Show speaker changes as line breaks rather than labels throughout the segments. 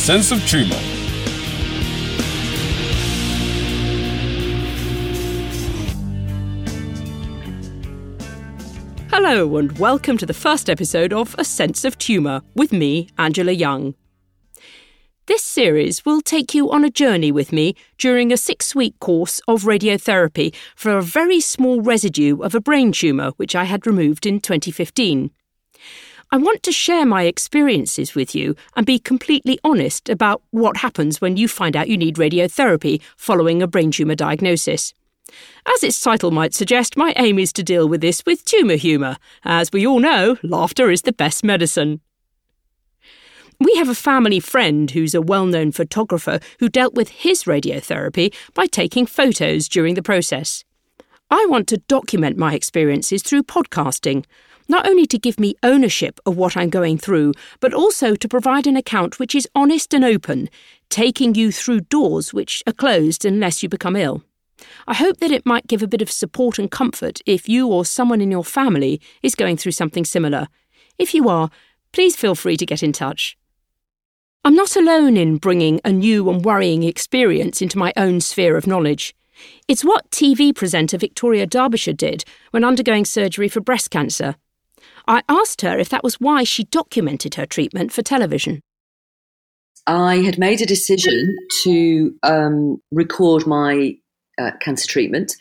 Sense of Tumour.
Hello, and welcome to the first episode of A Sense of Tumour with me, Angela Young. This series will take you on a journey with me during a six week course of radiotherapy for a very small residue of a brain tumour which I had removed in 2015. I want to share my experiences with you and be completely honest about what happens when you find out you need radiotherapy following a brain tumour diagnosis. As its title might suggest, my aim is to deal with this with tumour humour. As we all know, laughter is the best medicine. We have a family friend who's a well known photographer who dealt with his radiotherapy by taking photos during the process. I want to document my experiences through podcasting, not only to give me ownership of what I'm going through, but also to provide an account which is honest and open, taking you through doors which are closed unless you become ill. I hope that it might give a bit of support and comfort if you or someone in your family is going through something similar. If you are, please feel free to get in touch. I'm not alone in bringing a new and worrying experience into my own sphere of knowledge. It's what TV presenter Victoria Derbyshire did when undergoing surgery for breast cancer. I asked her if that was why she documented her treatment for television.
I had made a decision to um, record my uh, cancer treatment,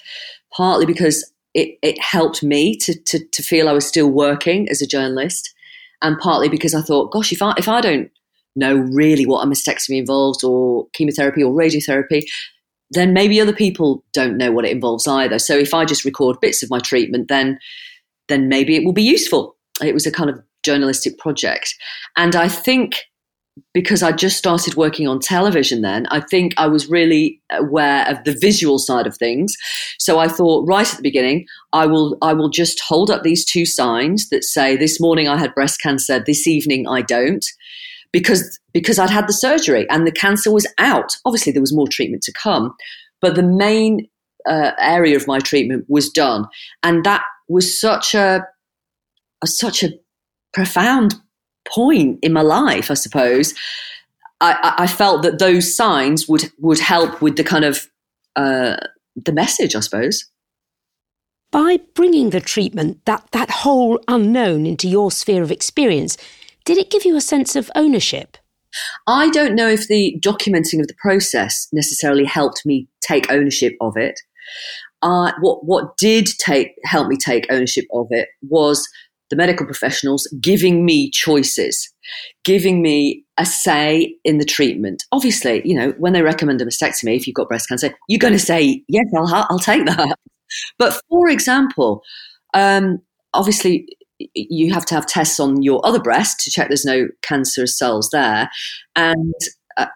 partly because it, it helped me to, to, to feel I was still working as a journalist, and partly because I thought, gosh, if I, if I don't know really what a mastectomy involves or chemotherapy or radiotherapy, then maybe other people don't know what it involves either. So if I just record bits of my treatment, then then maybe it will be useful. It was a kind of journalistic project. And I think because I just started working on television then, I think I was really aware of the visual side of things. So I thought right at the beginning, I will I will just hold up these two signs that say this morning I had breast cancer, this evening I don't. Because because I'd had the surgery and the cancer was out. Obviously there was more treatment to come, but the main uh, area of my treatment was done. And that was such a, a such a profound point in my life, I suppose. I, I, felt that those signs would would help with the kind of uh, the message, I suppose.
By bringing the treatment, that that whole unknown into your sphere of experience, did it give you a sense of ownership?
I don't know if the documenting of the process necessarily helped me take ownership of it uh, what what did take help me take ownership of it was the medical professionals giving me choices, giving me a say in the treatment. Obviously, you know, when they recommend a mastectomy, if you've got breast cancer, you're going to say, yes, I'll, I'll take that. But for example, um, obviously, you have to have tests on your other breast to check there's no cancerous cells there. And uh,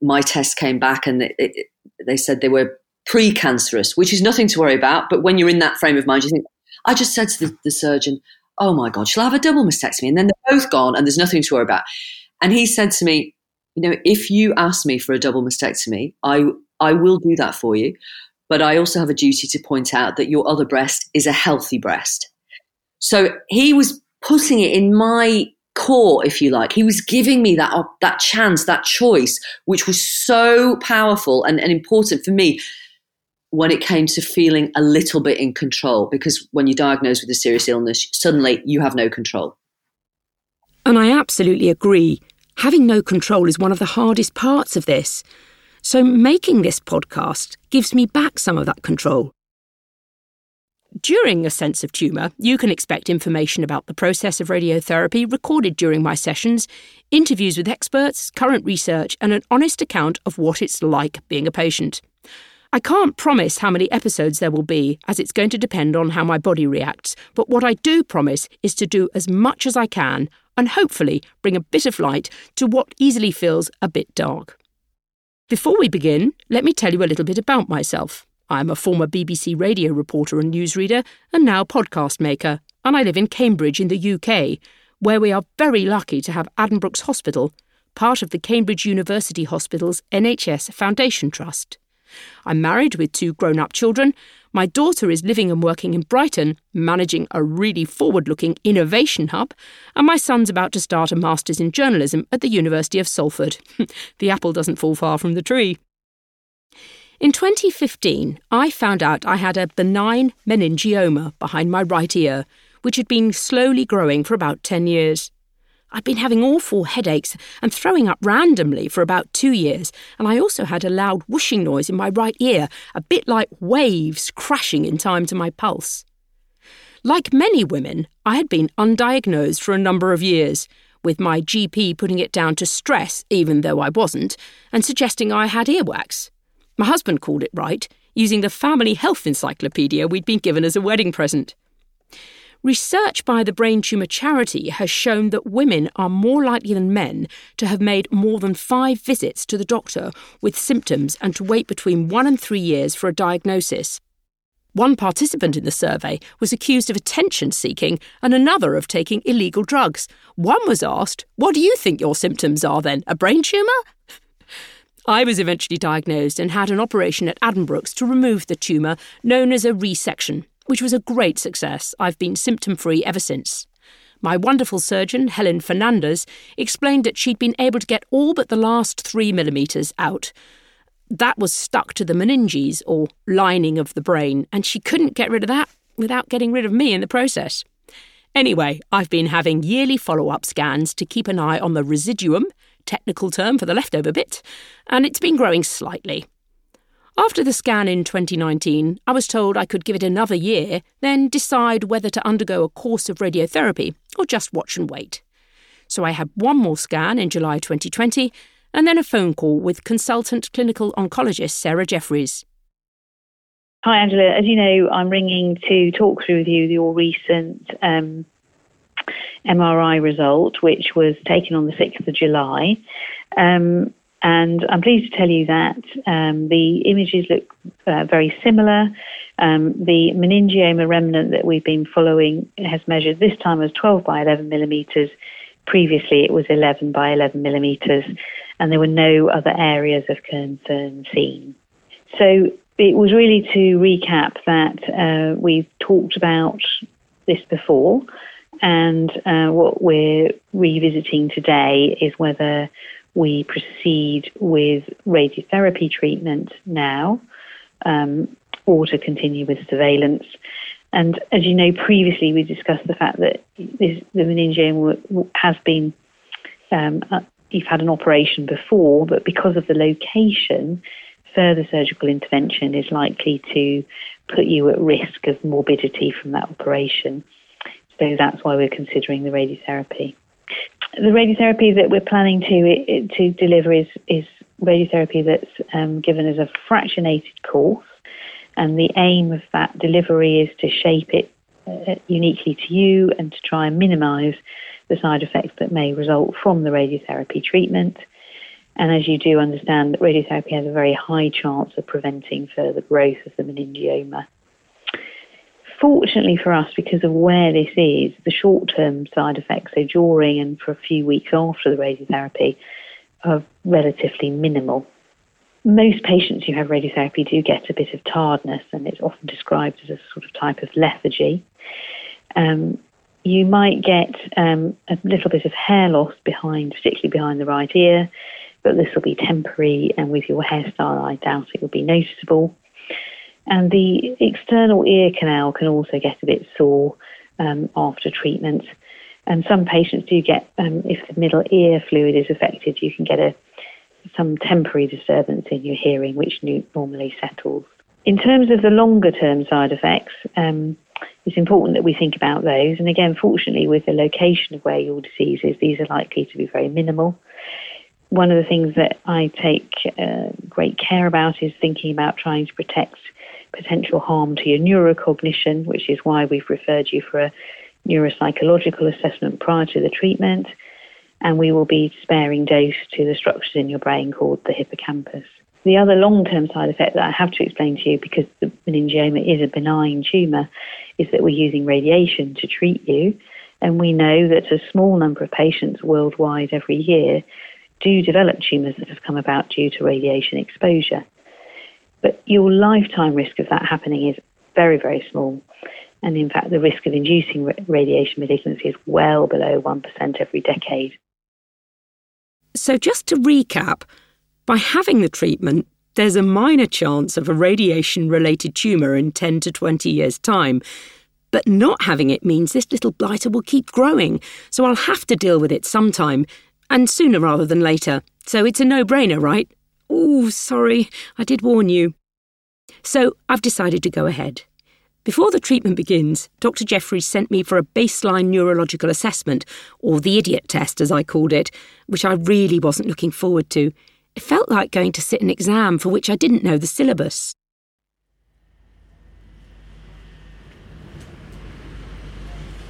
my test came back and it, it, they said they were precancerous, which is nothing to worry about. But when you're in that frame of mind, you think, I just said to the, the surgeon, oh my God, shall I have a double mastectomy? And then they're both gone and there's nothing to worry about. And he said to me, you know, if you ask me for a double mastectomy, I, I will do that for you. But I also have a duty to point out that your other breast is a healthy breast. So he was putting it in my core, if you like. He was giving me that, that chance, that choice, which was so powerful and, and important for me when it came to feeling a little bit in control because when you're diagnosed with a serious illness, suddenly you have no control.
And I absolutely agree. Having no control is one of the hardest parts of this. So making this podcast gives me back some of that control. During a sense of tumour, you can expect information about the process of radiotherapy recorded during my sessions, interviews with experts, current research, and an honest account of what it's like being a patient. I can't promise how many episodes there will be, as it's going to depend on how my body reacts, but what I do promise is to do as much as I can and hopefully bring a bit of light to what easily feels a bit dark. Before we begin, let me tell you a little bit about myself. I'm a former BBC radio reporter and newsreader, and now podcast maker, and I live in Cambridge in the UK, where we are very lucky to have Addenbrooke's Hospital, part of the Cambridge University Hospital's NHS Foundation Trust. I'm married with two grown up children. My daughter is living and working in Brighton, managing a really forward looking innovation hub, and my son's about to start a master's in journalism at the University of Salford. the apple doesn't fall far from the tree. In 2015, I found out I had a benign meningioma behind my right ear, which had been slowly growing for about 10 years. I'd been having awful headaches and throwing up randomly for about two years, and I also had a loud whooshing noise in my right ear, a bit like waves crashing in time to my pulse. Like many women, I had been undiagnosed for a number of years, with my GP putting it down to stress, even though I wasn't, and suggesting I had earwax. My husband called it right, using the family health encyclopedia we'd been given as a wedding present. Research by the Brain Tumour Charity has shown that women are more likely than men to have made more than five visits to the doctor with symptoms and to wait between one and three years for a diagnosis. One participant in the survey was accused of attention seeking and another of taking illegal drugs. One was asked, What do you think your symptoms are then? A brain tumour? I was eventually diagnosed and had an operation at Addenbrooke's to remove the tumour, known as a resection which was a great success. I've been symptom free ever since. My wonderful surgeon, Helen Fernandez, explained that she'd been able to get all but the last three millimetres out. That was stuck to the meninges, or lining of the brain, and she couldn't get rid of that without getting rid of me in the process. Anyway, I've been having yearly follow up scans to keep an eye on the residuum, technical term for the leftover bit, and it's been growing slightly. After the scan in 2019, I was told I could give it another year, then decide whether to undergo a course of radiotherapy or just watch and wait. So I had one more scan in July 2020 and then a phone call with consultant clinical oncologist Sarah Jeffries.
Hi, Angela. As you know, I'm ringing to talk through with you your recent um, MRI result, which was taken on the 6th of July. Um, and I'm pleased to tell you that um, the images look uh, very similar. Um, the meningioma remnant that we've been following has measured this time as 12 by 11 millimetres. Previously, it was 11 by 11 millimetres, and there were no other areas of concern seen. So it was really to recap that uh, we've talked about this before, and uh, what we're revisiting today is whether we proceed with radiotherapy treatment now um, or to continue with surveillance. And as you know, previously we discussed the fact that this, the meningioma has been, um, uh, you've had an operation before, but because of the location, further surgical intervention is likely to put you at risk of morbidity from that operation. So that's why we're considering the radiotherapy the radiotherapy that we're planning to to deliver is is radiotherapy that's um, given as a fractionated course, and the aim of that delivery is to shape it uh, uniquely to you and to try and minimise the side effects that may result from the radiotherapy treatment. And as you do understand, radiotherapy has a very high chance of preventing further growth of the meningioma fortunately for us, because of where this is, the short term side effects, so during and for a few weeks after the radiotherapy, are relatively minimal. Most patients who have radiotherapy do get a bit of tiredness, and it's often described as a sort of type of lethargy. Um, you might get um, a little bit of hair loss behind, particularly behind the right ear, but this will be temporary, and with your hairstyle, I doubt it will be noticeable. And the external ear canal can also get a bit sore um, after treatment. And some patients do get, um, if the middle ear fluid is affected, you can get a some temporary disturbance in your hearing, which normally settles. In terms of the longer term side effects, um, it's important that we think about those. And again, fortunately, with the location of where your disease is, these are likely to be very minimal. One of the things that I take uh, great care about is thinking about trying to protect potential harm to your neurocognition, which is why we've referred you for a neuropsychological assessment prior to the treatment. And we will be sparing dose to the structures in your brain called the hippocampus. The other long term side effect that I have to explain to you, because the meningioma is a benign tumour, is that we're using radiation to treat you. And we know that a small number of patients worldwide every year do develop tumours that have come about due to radiation exposure. But your lifetime risk of that happening is very, very small. And in fact, the risk of inducing radiation malignancy is well below 1% every decade.
So, just to recap, by having the treatment, there's a minor chance of a radiation related tumour in 10 to 20 years' time. But not having it means this little blighter will keep growing, so I'll have to deal with it sometime, and sooner rather than later. So it's a no brainer, right? Oh, sorry, I did warn you. So I've decided to go ahead. Before the treatment begins, Dr. Jeffries sent me for a baseline neurological assessment, or the idiot test as I called it, which I really wasn't looking forward to. It felt like going to sit an exam for which I didn't know the syllabus.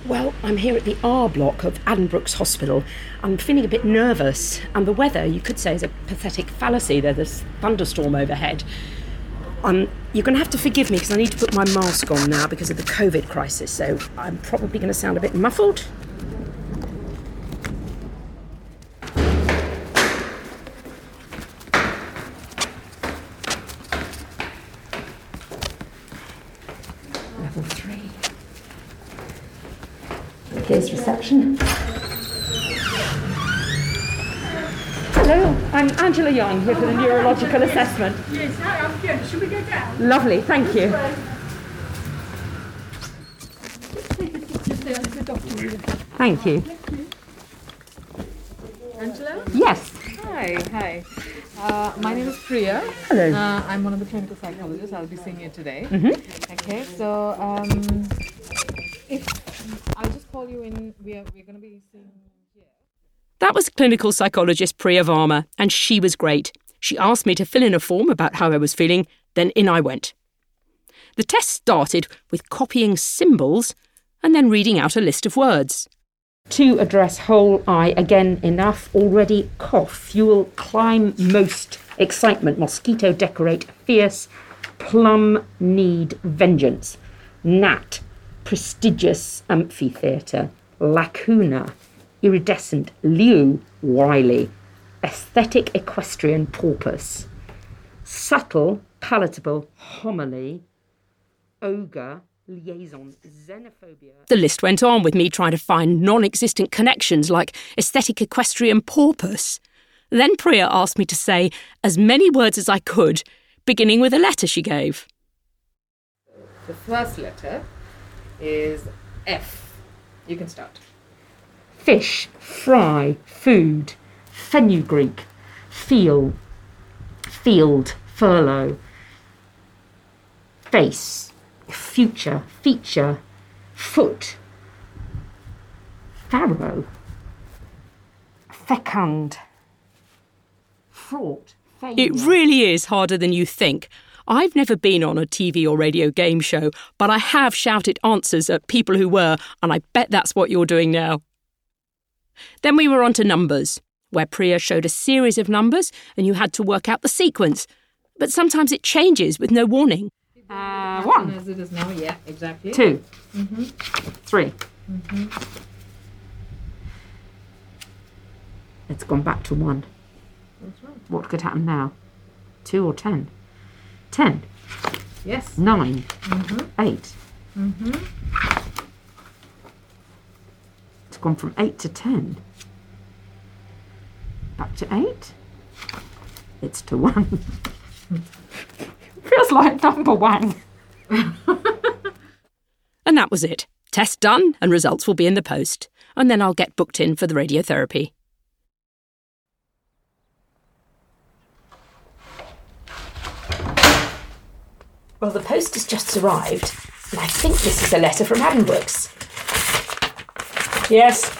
Well, I'm here at the R block of Addenbrooke's Hospital. I'm feeling a bit nervous, and the weather, you could say, is a pathetic fallacy. There's this thunderstorm overhead. Um, you're going to have to forgive me because I need to put my mask on now because of the COVID crisis, so I'm probably going to sound a bit muffled. Level three. Here's reception. Hello, I'm Angela Young here for the neurological assessment.
Yes, hi, I'm good. Should we go down?
Lovely, thank you. Thank you.
Angela?
Yes.
Hi, hi. Uh, my name is Priya.
Hello.
Uh, I'm one of the clinical psychologists. I'll be seeing you today.
Mm-hmm.
Okay, so um, if I'll just call you in, we are we're going to be seeing.
That was clinical psychologist Priya Varma, and she was great. She asked me to fill in a form about how I was feeling, then in I went. The test started with copying symbols and then reading out a list of words. To address whole eye, again enough, already cough, fuel, climb, most, excitement, mosquito, decorate, fierce, plum, need, vengeance, gnat, prestigious, amphitheatre, lacuna, iridescent, liu, Wiley, aesthetic, equestrian, porpoise, subtle, palatable, homily, ogre, liaison, xenophobia. The list went on with me trying to find non existent connections like aesthetic, equestrian, porpoise. Then Priya asked me to say as many words as I could, beginning with a letter she gave.
The first letter is F. You can start.
Fish, fry, food, fenugreek, feel, field, furlough, face, future, feature, foot, farrow, fecund, fraught, It really is harder than you think. I've never been on a TV or radio game show, but I have shouted answers at people who were, and I bet that's what you're doing now. Then we were on to numbers, where Priya showed a series of numbers and you had to work out the sequence. But sometimes it changes with no warning. Uh, one.
As it is now, yeah, exactly.
2 mm-hmm. three. Mm-hmm. It's gone back to one.
That's right.
What could happen now? Two or ten? Ten,
Yes.
nine, mm-hmm. eight. It's gone from eight to ten. Back to eight. It's to one. Feels like number one. and that was it. Test done, and results will be in the post. And then I'll get booked in for the radiotherapy. Well, the post has just arrived, and I think this is a letter from Addenbrooke's. Yes,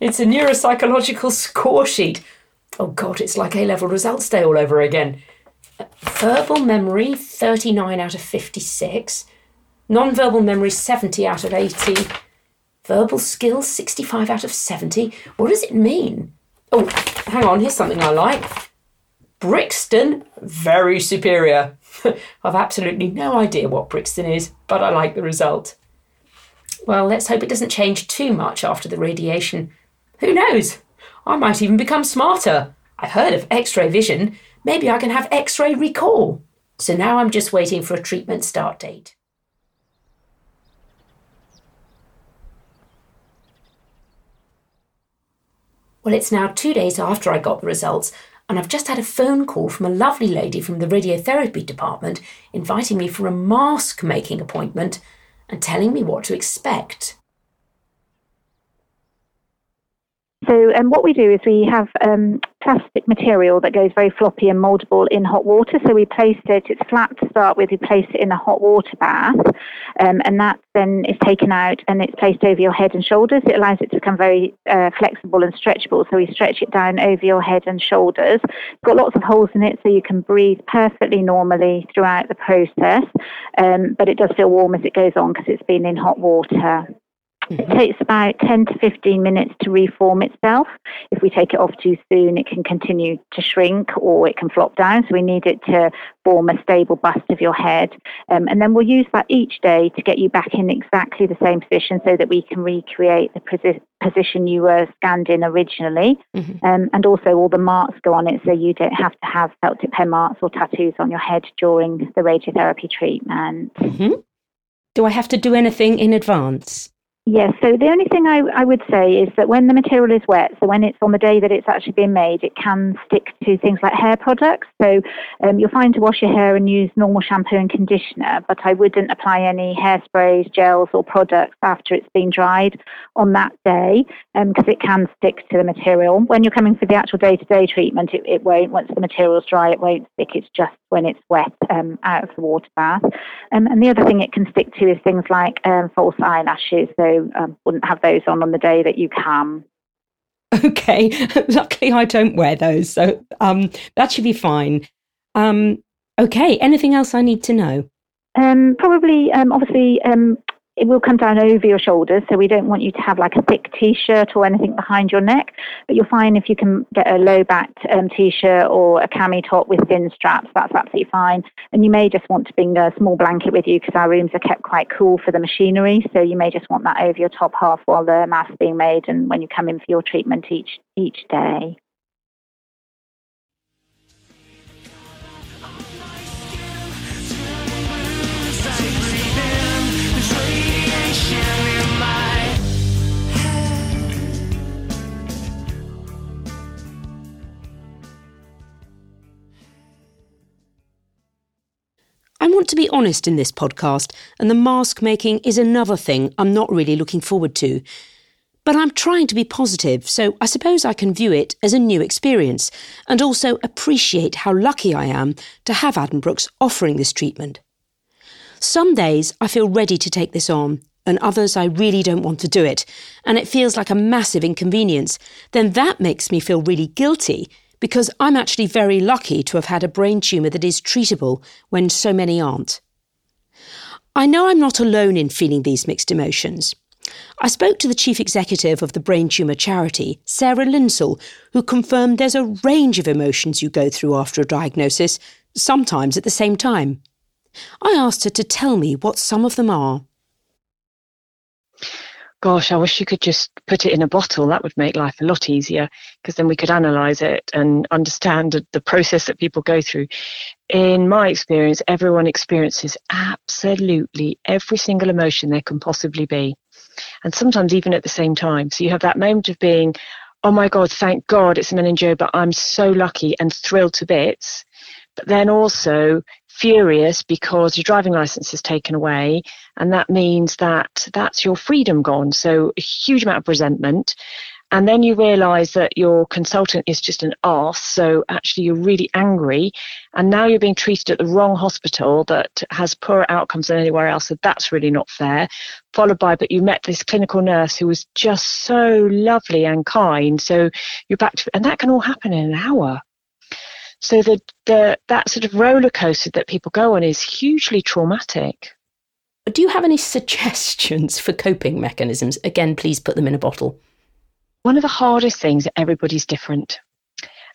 it's a neuropsychological score sheet. Oh God, it's like A level results day all over again. Verbal memory, 39 out of 56. Non-verbal memory, 70 out of 80. Verbal skills, 65 out of 70. What does it mean? Oh, hang on, here's something I like. Brixton, very superior. I've absolutely no idea what Brixton is, but I like the result. Well, let's hope it doesn't change too much after the radiation. Who knows? I might even become smarter. I've heard of x ray vision. Maybe I can have x ray recall. So now I'm just waiting for a treatment start date. Well, it's now two days after I got the results, and I've just had a phone call from a lovely lady from the radiotherapy department inviting me for a mask making appointment and telling me what to expect.
So, um, what we do is we have um, plastic material that goes very floppy and moldable in hot water. So, we place it, it's flat to start with, we place it in a hot water bath, um, and that then is taken out and it's placed over your head and shoulders. It allows it to become very uh, flexible and stretchable. So, we stretch it down over your head and shoulders. It's got lots of holes in it so you can breathe perfectly normally throughout the process, um, but it does feel warm as it goes on because it's been in hot water. It takes about 10 to 15 minutes to reform itself. If we take it off too soon, it can continue to shrink or it can flop down. So we need it to form a stable bust of your head. Um, and then we'll use that each day to get you back in exactly the same position so that we can recreate the posi- position you were scanned in originally. Mm-hmm. Um, and also all the marks go on it so you don't have to have felt tip pen marks or tattoos on your head during the radiotherapy treatment.
Mm-hmm. Do I have to do anything in advance?
Yes, so the only thing I, I, would say is that when the material is wet, so when it's on the day that it's actually being made, it can stick to things like hair products. So um, you're fine to wash your hair and use normal shampoo and conditioner, but I wouldn't apply any hairsprays, gels, or products after it's been dried on that day because um, it can stick to the material. When you're coming for the actual day to day treatment, it, it, won't. Once the material's dry, it won't stick. It's just when it's wet um, out of the water bath. Um, and the other thing it can stick to is things like um, false eyelashes. So um, wouldn't have those on on the day that you come.
Okay, luckily I don't wear those, so um, that should be fine. Um, okay, anything else I need to know?
Um, probably, um, obviously, um, it will come down over your shoulders, so we don't want you to have like a thick t-shirt or anything behind your neck. But you'll find if you can get a low-backed um, t-shirt or a cami top with thin straps, that's absolutely fine. And you may just want to bring a small blanket with you because our rooms are kept quite cool for the machinery. So you may just want that over your top half while the mask's being made and when you come in for your treatment each each day.
I want to be honest in this podcast, and the mask making is another thing I'm not really looking forward to. But I'm trying to be positive, so I suppose I can view it as a new experience and also appreciate how lucky I am to have Addenbrooke's offering this treatment. Some days I feel ready to take this on, and others I really don't want to do it, and it feels like a massive inconvenience. Then that makes me feel really guilty because I'm actually very lucky to have had a brain tumour that is treatable when so many aren't. I know I'm not alone in feeling these mixed emotions. I spoke to the chief executive of the Brain Tumour Charity, Sarah Lindsell, who confirmed there's a range of emotions you go through after a diagnosis, sometimes at the same time. I asked her to tell me what some of them are
gosh, I wish you could just put it in a bottle. That would make life a lot easier because then we could analyze it and understand the process that people go through. In my experience, everyone experiences absolutely every single emotion there can possibly be. And sometimes even at the same time. So you have that moment of being, oh my God, thank God it's meningio, but I'm so lucky and thrilled to bits. But then also furious because your driving license is taken away and that means that that's your freedom gone. So a huge amount of resentment. And then you realize that your consultant is just an arse so actually you're really angry. And now you're being treated at the wrong hospital that has poorer outcomes than anywhere else so that's really not fair. Followed by but you met this clinical nurse who was just so lovely and kind. So you're back to and that can all happen in an hour so the, the that sort of roller coaster that people go on is hugely traumatic.
Do you have any suggestions for coping mechanisms? Again, please put them in a bottle.
One of the hardest things everybody's different,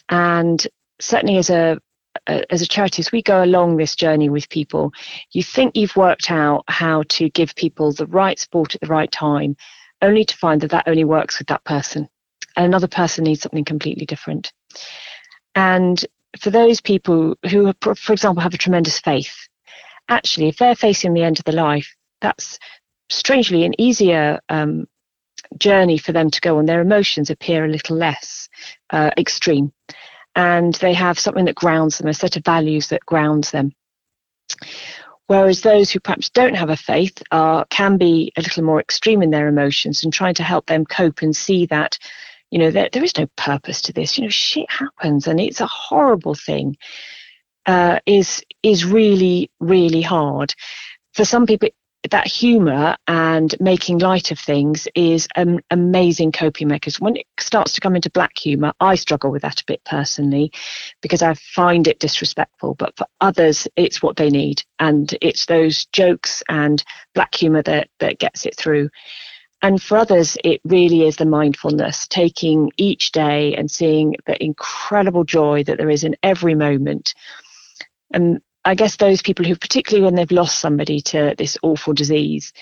and certainly as a as a charity, as we go along this journey with people, you think you've worked out how to give people the right support at the right time, only to find that that only works with that person. And another person needs something completely different. And for those people who, for example, have a tremendous faith, actually, if they're facing the end of their life, that's strangely an easier um, journey for them to go on, their emotions appear a little less uh, extreme. And they have something that grounds them, a set of values that grounds them. Whereas those who perhaps don't have a faith are, can be a little more extreme in their emotions and trying to help them cope and see that, you know, there, there is no purpose to this. You know, shit happens and it's a horrible thing. Uh, is is really really hard. For some people, that humor and making light of things is an amazing coping mechanism. When it starts to come into black humor, I struggle with that a bit personally because I find it disrespectful. But for others, it's what they need. And it's those jokes and black humor that, that gets it through. And for others, it really is the mindfulness, taking each day and seeing the incredible joy that there is in every moment. And I guess those people who, particularly when they've lost somebody to this awful disease,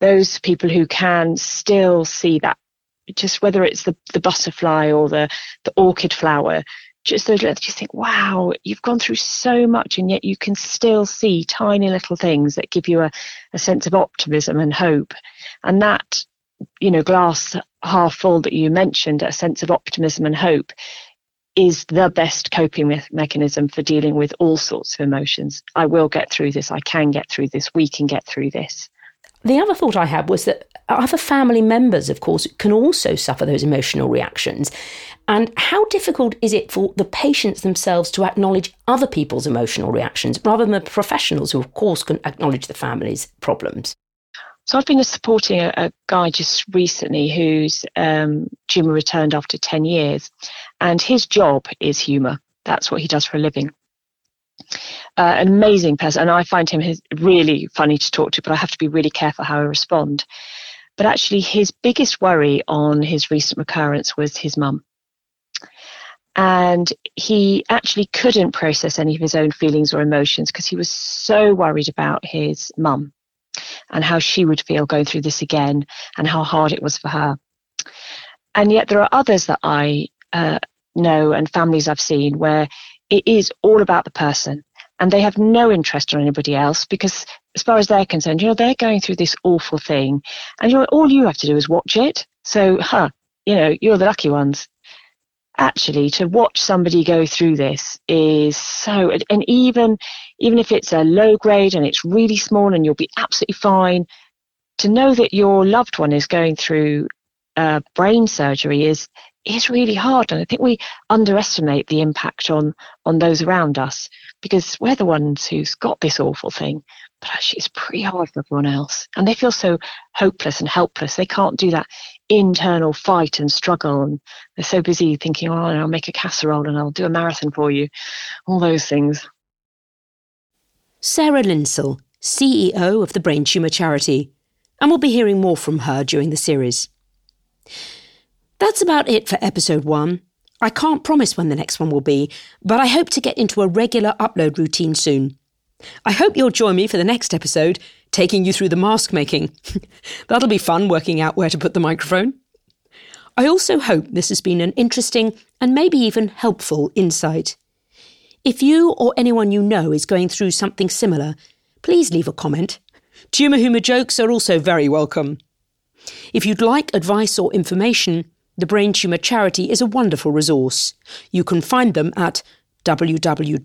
those people who can still see that, just whether it's the, the butterfly or the, the orchid flower, just those little, just think, wow, you've gone through so much and yet you can still see tiny little things that give you a, a sense of optimism and hope. And that, you know, glass half full that you mentioned, a sense of optimism and hope is the best coping me- mechanism for dealing with all sorts of emotions. I will get through this. I can get through this. We can get through this.
The other thought I had was that other family members, of course, can also suffer those emotional reactions. And how difficult is it for the patients themselves to acknowledge other people's emotional reactions rather than the professionals who, of course, can acknowledge the family's problems?
So I've been supporting a, a guy just recently whose um, returned after 10 years, and his job is humour. That's what he does for a living. Uh, amazing person, and I find him his, really funny to talk to, but I have to be really careful how I respond. But actually, his biggest worry on his recent recurrence was his mum. And he actually couldn't process any of his own feelings or emotions because he was so worried about his mum and how she would feel going through this again and how hard it was for her. And yet there are others that I uh, know and families I've seen where it is all about the person and they have no interest in anybody else because as far as they're concerned, you know, they're going through this awful thing and you know, all you have to do is watch it. So, huh, you know, you're the lucky ones actually to watch somebody go through this is so and even even if it's a low grade and it's really small and you'll be absolutely fine to know that your loved one is going through uh, brain surgery is is really hard. And i think we underestimate the impact on on those around us because we're the ones who's got this awful thing but actually it's pretty hard for everyone else. And they feel so hopeless and helpless. They can't do that internal fight and struggle. And they're so busy thinking, oh, I'll make a casserole and I'll do a marathon for you. All those things.
Sarah Lindsell, CEO of the Brain Tumour Charity, and we'll be hearing more from her during the series. That's about it for episode one. I can't promise when the next one will be, but I hope to get into a regular upload routine soon. I hope you'll join me for the next episode, taking you through the mask making. That'll be fun working out where to put the microphone. I also hope this has been an interesting and maybe even helpful insight. If you or anyone you know is going through something similar, please leave a comment. Tumour humour jokes are also very welcome. If you'd like advice or information, the Brain Tumour Charity is a wonderful resource. You can find them at www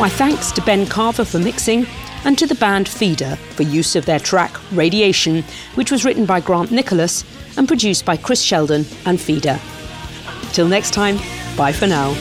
My thanks to Ben Carver for mixing and to the band Feeder for use of their track Radiation, which was written by Grant Nicholas and produced by Chris Sheldon and Feeder. Till next time, bye for now.